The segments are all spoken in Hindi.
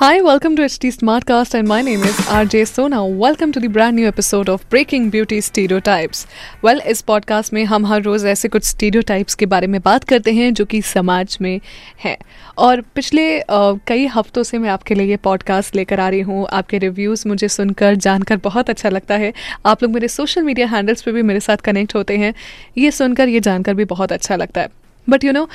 Hi, welcome to HT Smartcast, and my name is RJ Sona. Welcome to the brand new episode of Breaking Beauty Stereotypes. Well, इस पॉडकास्ट में हम हर रोज़ ऐसे कुछ स्टीरियोटाइप्स के बारे में बात करते हैं जो कि समाज में हैं। और पिछले uh, कई हफ्तों से मैं आपके लिए ये पॉडकास्ट लेकर आ रही हूँ। आपके रिव्यूज़ मुझे सुनकर जानकर बहुत अच्छा लगता है। आप लोग मेरे सोशल मीडिया हैंडल्स पे भी मेरे साथ कनेक्ट होते हैं। ये सुनकर ये जानकर भी बहुत अच्छा लगता है। बट यू नो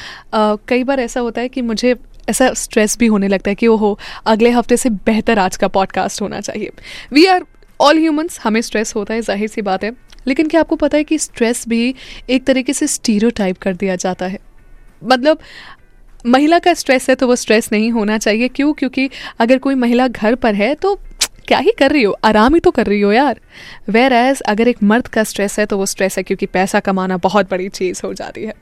कई बार ऐसा होता है कि मुझे ऐसा स्ट्रेस भी होने लगता है कि ओहो, अगले हफ़्ते से बेहतर आज का पॉडकास्ट होना चाहिए। वी आर ऑल ह्यूमंस हमें स्ट्रेस होता है, ज़ाहिर सी बात है। लेकिन क्या आपको पता है कि स्ट्रेस भी एक तरीके से स्टीरियो कर दिया जाता है? मतलब महिला का स्ट्रेस है तो वो स्ट्रेस नहीं होना चाहिए। क्यों? क्योंकि अगर कोई महिला घर पर है तो क्या ही कर रही हो? आराम ही तो कर रही हो यार। वेर एज अगर एक मर्द का स्ट्रेस है तो वो स्ट्रेस है क्योंकि पैसा कमाना बहुत बड़ी चीज़ हो जाती है।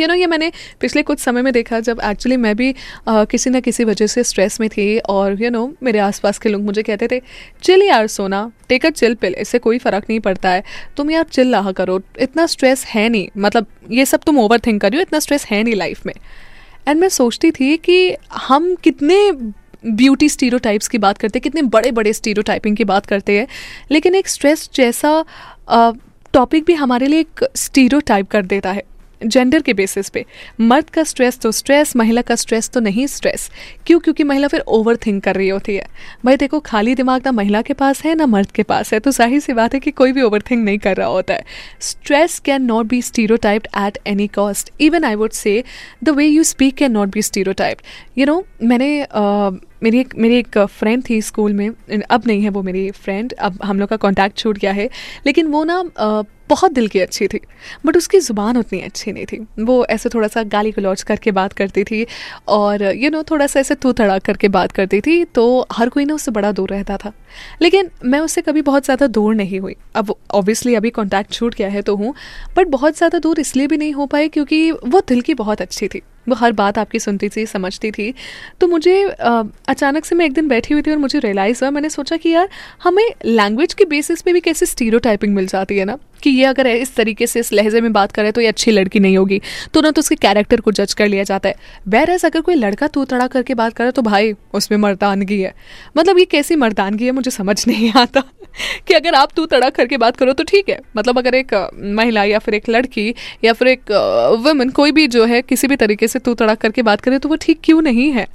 यू नो ये मैंने पिछले कुछ समय में देखा जब एक्चुअली मैं भी आ, किसी ना किसी वजह से स्ट्रेस में थी और यू you नो know, मेरे आसपास के लोग मुझे कहते थे चिल यार सोना टेक अ चिल पिल इससे कोई फ़र्क नहीं पड़ता है। तुम यार चिल रहा करो इतना स्ट्रेस है नहीं। मतलब ये सब तुम ओवर थिंक करियो इतना स्ट्रेस है नहीं लाइफ में। एंड मैं सोचती थी कि हम कितने ब्यूटी स्टीरियोटाइप्स की बात करते हैं कितने बड़े बड़े स्टीरियोटाइपिंग की बात करते हैं लेकिन एक स्ट्रेस जैसा टॉपिक भी हमारे लिए एक स्टीरियोटाइप कर देता है। जेंडर के बेसिस पे। मर्द का स्ट्रेस तो स्ट्रेस महिला का स्ट्रेस तो नहीं स्ट्रेस क्यों? क्योंकि महिला फिर ओवर थिंक कर रही होती है। भाई देखो खाली दिमाग ना महिला के पास है ना मर्द के पास है। तो ज़ाहिर सी बात है कि कोई भी ओवर थिंक नहीं कर रहा होता है। Stress can not be stereo at any cost even I would say the way you speak can not be stereo you know मैंने uh, मेरी एक मेरी एक फ्रेंड थी स्कूल में। अब नहीं है वो मेरी फ्रेंड अब हम लोग का कांटेक्ट छूट गया है। लेकिन वो ना बहुत दिल की अच्छी थी बट उसकी ज़ुबान उतनी अच्छी नहीं थी। वो ऐसे थोड़ा सा गाली गलौज करके बात करती थी और यू you नो know, थोड़ा सा ऐसे तू तड़ा करके बात करती थी तो हर कोई ना उससे बड़ा दूर रहता था। लेकिन मैं उससे कभी बहुत ज़्यादा दूर नहीं हुई। अब ऑब्वियसली अभी कॉन्टैक्ट छूट गया है तो हूँ बट बहुत ज़्यादा दूर इसलिए भी नहीं हो पाई क्योंकि वो दिल की बहुत अच्छी थी। वो हर बात आपकी सुनती थी, समझती थी। तो मुझे अचानक से मैं एक दिन बैठी हुई थी और मुझे रियलाइज़ हुआ, मैंने सोचा कि यार, हमें लैंग्वेज के बेसिस पे भी कैसे स्टीरो मिल जाती है ना? कि ये अगर इस तरीके से इस लहजे में बात करे तो ये अच्छी लड़की नहीं होगी। तो ना तो उसके कैरेक्टर को जज कर लिया जाता है। एज अगर कोई लड़का तू तड़ा करके बात करे तो भाई, उसमें मर्दानगी है। मतलब ये कैसी मर्दानगी है, मुझे समझ नहीं आता। कि अगर आप तू तड़ा करके बात करो तो ठीक है। मतलब अगर एक महिला या फिर एक लड़की या फिर एक वुमेन कोई भी जो है, किसी भी तरीके से तू तड़ा करके बात करे तो वो ठीक क्यों नहीं है?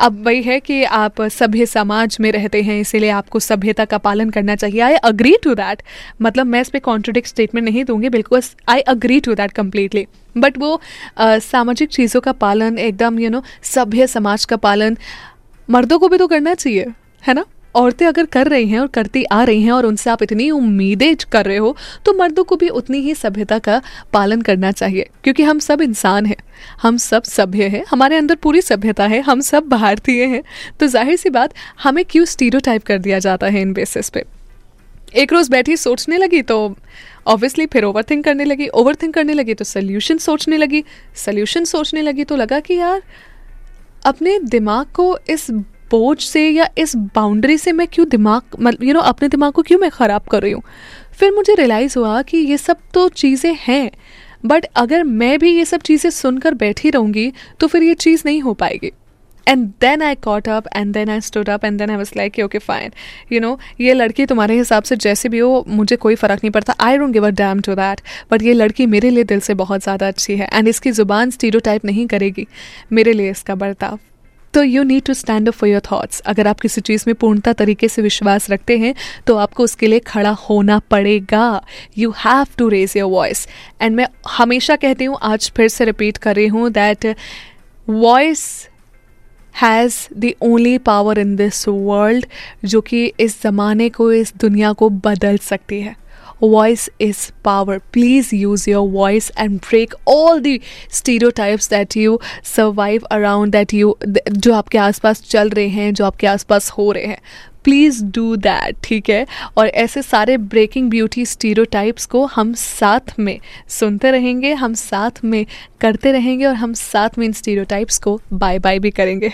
अब वही है कि आप सभ्य समाज में रहते हैं, इसीलिए आपको सभ्यता का पालन करना चाहिए। आई अग्री टू दैट मतलब मैं इस पर कॉन्ट्रोडिक्ट स्टेटमेंट नहीं दूँगी, बिल्कुल I agree to that completely but वो सामाजिक चीज़ों का पालन, एकदम यू नो सभ्य समाज का पालन, मर्दों को भी तो करना चाहिए, है ना? औरतें अगर कर रही हैं और करती आ रही हैं और उनसे आप इतनी उम्मीदें कर रहे हो तो मर्दों को भी उतनी ही सभ्यता का पालन करना चाहिए, क्योंकि हम सब इंसान हैं, हम सब सभ्य हैं, हमारे अंदर पूरी सभ्यता है, हम सब भारतीय हैं। तो ज़ाहिर सी बात, हमें क्यों स्टीरियो कर दिया जाता है इन बेसिस पे? एक रोज़ बैठी सोचने लगी तो ऑब्वियसली फिर ओवर थिंक करने लगी ओवर थिंक करने लगी तो सल्यूशन सोचने लगी सल्यूशन सोचने लगी तो लगा कि यार, अपने दिमाग को इस बोझ से या इस बाउंड्री से मैं क्यों दिमाग मतलब यू नो अपने दिमाग को क्यों मैं ख़राब कर रही हूँ? फिर मुझे रियलाइज़ हुआ कि ये सब तो चीज़ें हैं बट अगर मैं भी ये सब चीज़ें सुनकर बैठी रहूँगी तो फिर ये चीज़ नहीं हो पाएगी। And then I caught up and then I stood up and then I was like okay fine you know ये लड़की तुम्हारे हिसाब से जैसे भी हो, मुझे कोई फ़र्क नहीं पड़ता। I don't give a damn to that but ये लड़की मेरे लिए दिल से बहुत ज़्यादा अच्छी है एंड इसकी ज़ुबान स्टीरियो नहीं करेगी। मेरे लिए इसका बर्ताव। तो you need to stand up for your thoughts अगर आप किसी चीज़ में पूर्णता तरीके से विश्वास रखते हैं तो आपको उसके लिए खड़ा होना पड़ेगा। You have to raise your voice and मैं हमेशा कहती हूँ, आज फिर से रिपीट कर रही हूँ that voice has the only power in this world जो कि इस ज़माने को, इस दुनिया को बदल सकती है। Voice is power. Please use your voice and break all the stereotypes that you survive around, that you, जो आपके आसपास चल रहे हैं, जो आपके आसपास हो रहे हैं। प्लीज़ डू दैट ठीक है? और ऐसे सारे ब्रेकिंग ब्यूटी स्टीरियोटाइप्स को हम साथ में सुनते रहेंगे, हम साथ में करते रहेंगे और हम साथ में इन स्टीरियोटाइप्स को बाय बाय भी करेंगे।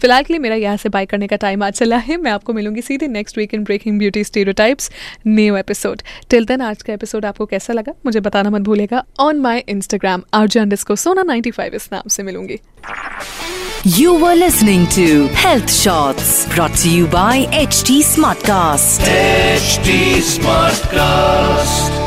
फ़िलहाल के लिए मेरा यहाँ से बाय करने का टाइम आ चला है। मैं आपको मिलूँगी सीधे next week in Breaking Beauty Stereotypes new episode till then आज का एपिसोड आपको कैसा लगा? मुझे बताना मत भूलेगा ऑन माई इंस्टाग्राम आरजे अंडर सोना 95 इस नाम से मिलूँगी। You were listening to Health Shots brought to you by HT Smartcast. HT Smartcast.